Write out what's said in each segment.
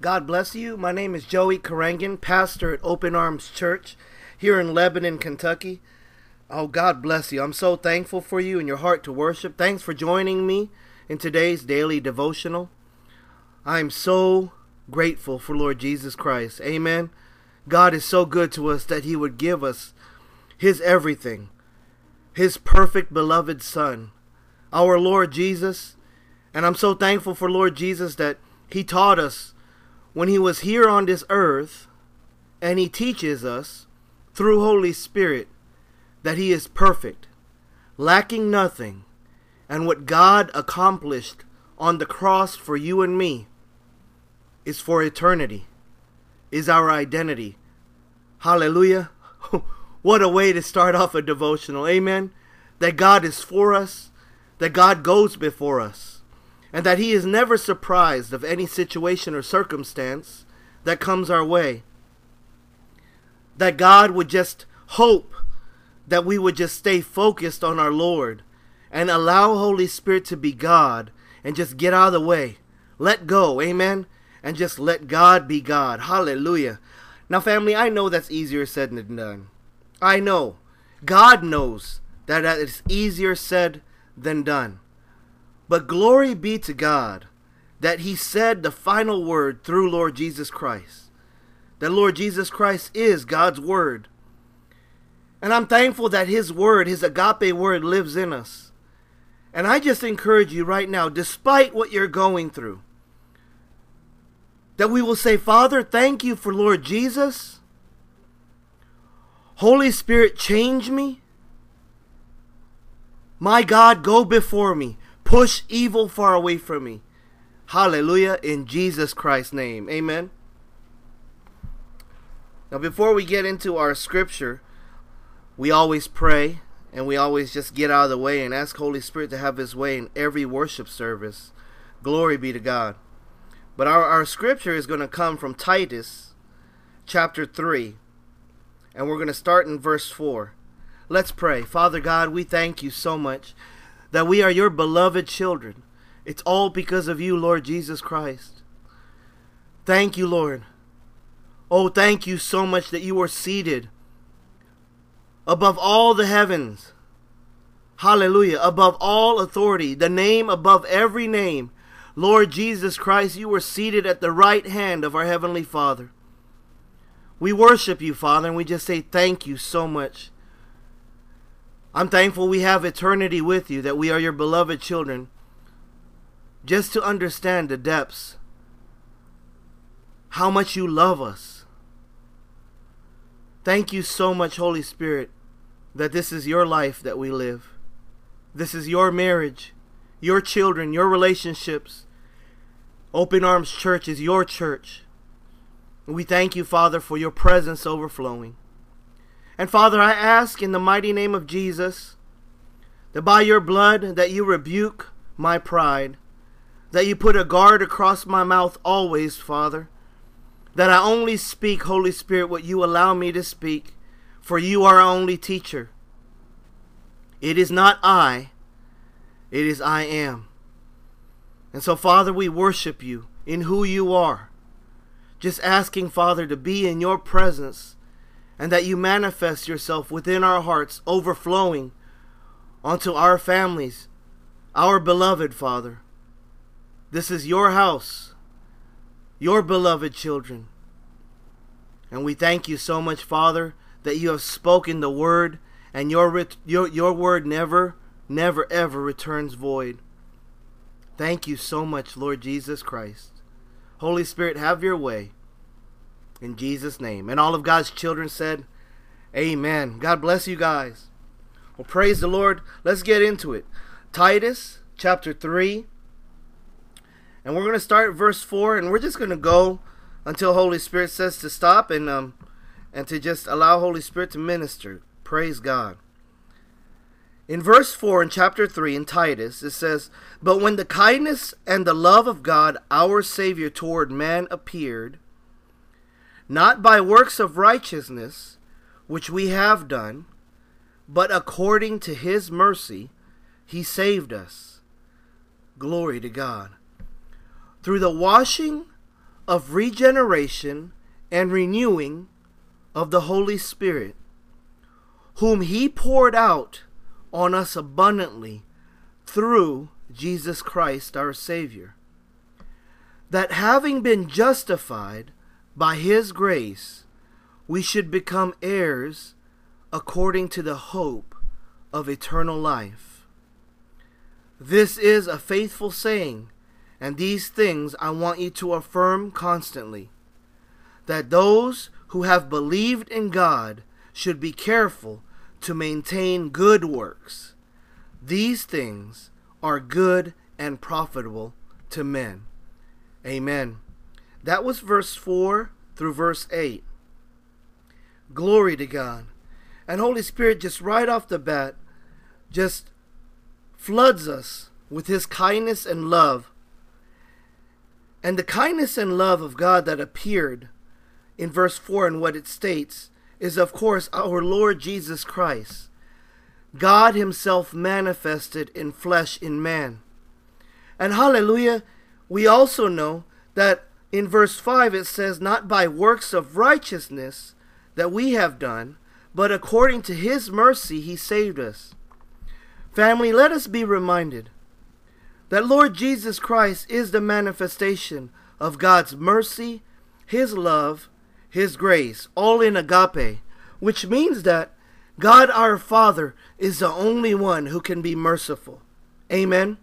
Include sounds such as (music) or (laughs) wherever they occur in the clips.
God bless you. My name is Joey Carangan, pastor at Open Arms Church here in Lebanon, Kentucky. Oh, God bless you. I'm so thankful for you and your heart to worship. Thanks for joining me in today's daily devotional. I am so grateful for Lord Jesus Christ. Amen. God is so good to us that He would give us His everything, His perfect beloved Son, our Lord Jesus. And I'm so thankful for Lord Jesus that He taught us when He was here on this earth, and He teaches us through Holy Spirit that He is perfect, lacking nothing, and what God accomplished on the cross for you and me is for eternity, is our identity. Hallelujah. (laughs) what a way to start off a devotional. Amen. That God is for us, that God goes before us, and that He is never surprised of any situation or circumstance that comes our way. That God would just hope that we would just stay focused on our Lord and allow Holy Spirit to be God and just get out of the way. Let go. Amen and just let God be God. Hallelujah. Now, family, I know that's easier said than done. I know. God knows that is easier said than done. But glory be to God that He said the final word through Lord Jesus Christ. That Lord Jesus Christ is God's word. And I'm thankful that His word, His agape word, lives in us. And I just encourage you right now, despite what you're going through, that we will say, Father, thank you for Lord Jesus. Holy Spirit, change me. My God, go before me. Push evil far away from me. Hallelujah. In Jesus Christ's name. Amen. Now, before we get into our scripture, we always pray and we always just get out of the way and ask Holy Spirit to have His way in every worship service. Glory be to God. But our, our scripture is going to come from Titus chapter 3. And we're going to start in verse 4. Let's pray. Father God, we thank you so much that we are your beloved children. It's all because of you, Lord Jesus Christ. Thank you, Lord. Oh, thank you so much that you are seated above all the heavens. Hallelujah. Above all authority, the name above every name Lord Jesus Christ, you were seated at the right hand of our Heavenly Father. We worship you, Father, and we just say thank you so much. I'm thankful we have eternity with you, that we are your beloved children. Just to understand the depths, how much you love us. Thank you so much, Holy Spirit, that this is your life that we live. This is your marriage your children, your relationships. Open Arms Church is your church. We thank you, Father, for your presence overflowing. And Father, I ask in the mighty name of Jesus that by your blood that you rebuke my pride, that you put a guard across my mouth always, Father, that I only speak, Holy Spirit, what you allow me to speak, for you are our only teacher. It is not I, it is I am. And so, Father, we worship you in who you are. Just asking, Father, to be in your presence and that you manifest yourself within our hearts, overflowing onto our families, our beloved Father. This is your house, your beloved children. And we thank you so much, Father, that you have spoken the word, and your, your, your word never never ever returns void. Thank you so much, Lord Jesus Christ. Holy Spirit, have your way. In Jesus' name. And all of God's children said, Amen. God bless you guys. Well, praise the Lord. Let's get into it. Titus chapter 3. And we're going to start verse 4, and we're just going to go until Holy Spirit says to stop and um and to just allow Holy Spirit to minister. Praise God. In verse 4 in chapter 3 in Titus, it says, But when the kindness and the love of God our Savior toward man appeared, not by works of righteousness, which we have done, but according to his mercy, he saved us. Glory to God. Through the washing of regeneration and renewing of the Holy Spirit, whom He poured out on us abundantly through Jesus Christ our Savior. That having been justified by His grace, we should become heirs according to the hope of eternal life. This is a faithful saying, and these things I want you to affirm constantly that those who have believed in God should be careful to maintain good works. These things are good and profitable to men. Amen. That was verse 4 through verse 8. Glory to God. And Holy Spirit, just right off the bat, just floods us with His kindness and love. And the kindness and love of God that appeared in verse 4 and what it states is, of course, our Lord Jesus Christ. God Himself manifested in flesh in man. And hallelujah, we also know that in verse 5 it says, Not by works of righteousness that we have done, but according to His mercy He saved us. Family, let us be reminded that Lord Jesus Christ is the manifestation of God's mercy, His love, His grace, all in agape, which means that God our Father is the only one who can be merciful. Amen.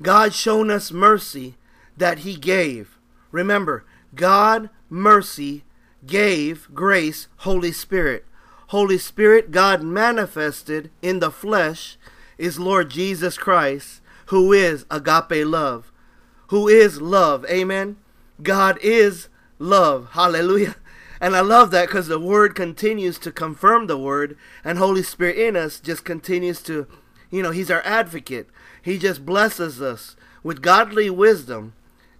God shown us mercy that he gave. Remember, God mercy gave grace, Holy Spirit. Holy Spirit, God manifested in the flesh is Lord Jesus Christ, who is agape love, who is love. Amen. God is love. Hallelujah. And I love that because the word continues to confirm the word, and Holy Spirit in us just continues to, you know, He's our advocate. He just blesses us with godly wisdom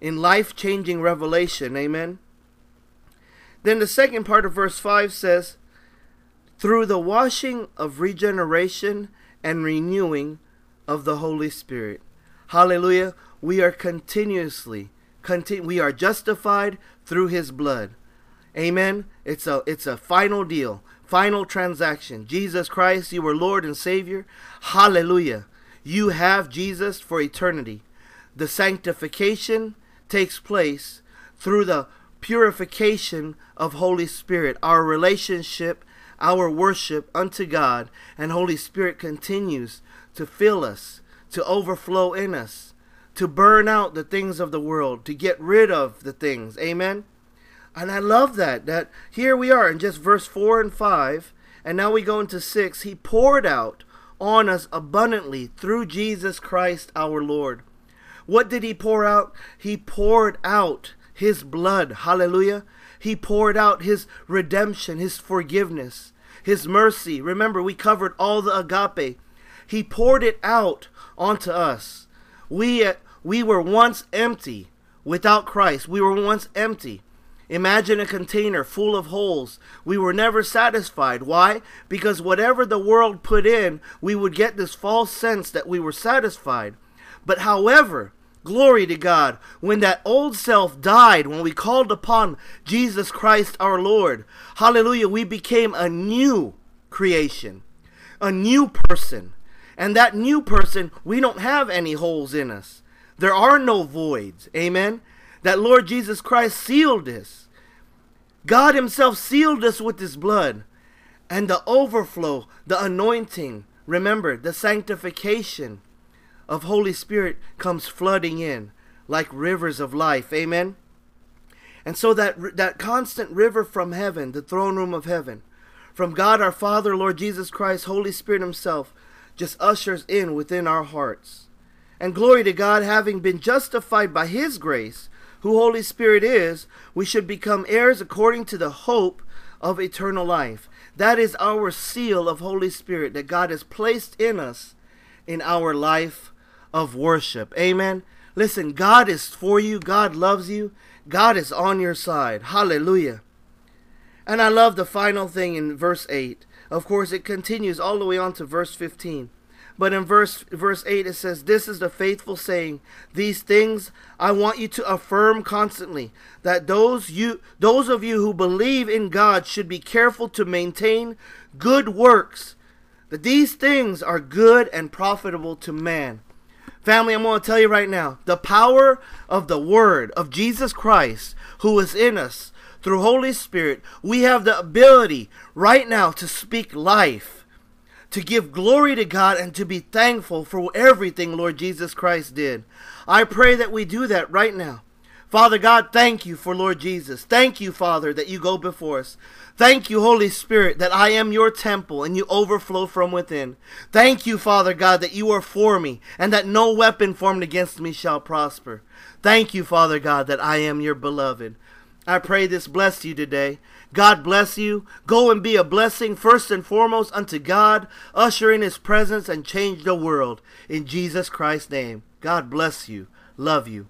in life changing revelation. Amen. Then the second part of verse 5 says, Through the washing of regeneration and renewing of the Holy Spirit. Hallelujah. We are continuously, continu- we are justified through His blood. Amen. It's a it's a final deal, final transaction. Jesus Christ, you are Lord and Savior. Hallelujah. You have Jesus for eternity. The sanctification takes place through the purification of Holy Spirit, our relationship, our worship unto God, and Holy Spirit continues to fill us, to overflow in us, to burn out the things of the world, to get rid of the things. Amen. And I love that. That here we are in just verse 4 and 5, and now we go into 6. He poured out on us abundantly through Jesus Christ our Lord. What did he pour out? He poured out his blood. Hallelujah. He poured out his redemption, his forgiveness, his mercy. Remember, we covered all the agape. He poured it out onto us. We, uh, we were once empty without Christ. We were once empty. Imagine a container full of holes. We were never satisfied. Why? Because whatever the world put in, we would get this false sense that we were satisfied. But however, glory to God, when that old self died, when we called upon Jesus Christ our Lord, hallelujah, we became a new creation, a new person. And that new person, we don't have any holes in us. There are no voids. Amen that Lord Jesus Christ sealed us. God Himself sealed us with His blood. And the overflow, the anointing, remember, the sanctification of Holy Spirit comes flooding in like rivers of life. Amen. And so that that constant river from heaven, the throne room of heaven, from God our Father, Lord Jesus Christ, Holy Spirit himself just ushers in within our hearts. And glory to God having been justified by his grace, who Holy Spirit is, we should become heirs according to the hope of eternal life. That is our seal of Holy Spirit that God has placed in us in our life of worship. Amen. Listen, God is for you. God loves you. God is on your side. Hallelujah. And I love the final thing in verse 8. Of course, it continues all the way on to verse 15. But in verse verse 8 it says, This is the faithful saying, These things I want you to affirm constantly, that those you those of you who believe in God should be careful to maintain good works. That these things are good and profitable to man. Family, I'm going to tell you right now the power of the Word of Jesus Christ, who is in us through Holy Spirit, we have the ability right now to speak life to give glory to God and to be thankful for everything Lord Jesus Christ did. I pray that we do that right now. Father God, thank you for Lord Jesus. Thank you, Father, that you go before us. Thank you, Holy Spirit, that I am your temple and you overflow from within. Thank you, Father God, that you are for me and that no weapon formed against me shall prosper. Thank you, Father God, that I am your beloved. I pray this bless you today. God bless you. Go and be a blessing first and foremost unto God, usher in his presence and change the world. In Jesus Christ's name. God bless you. Love you.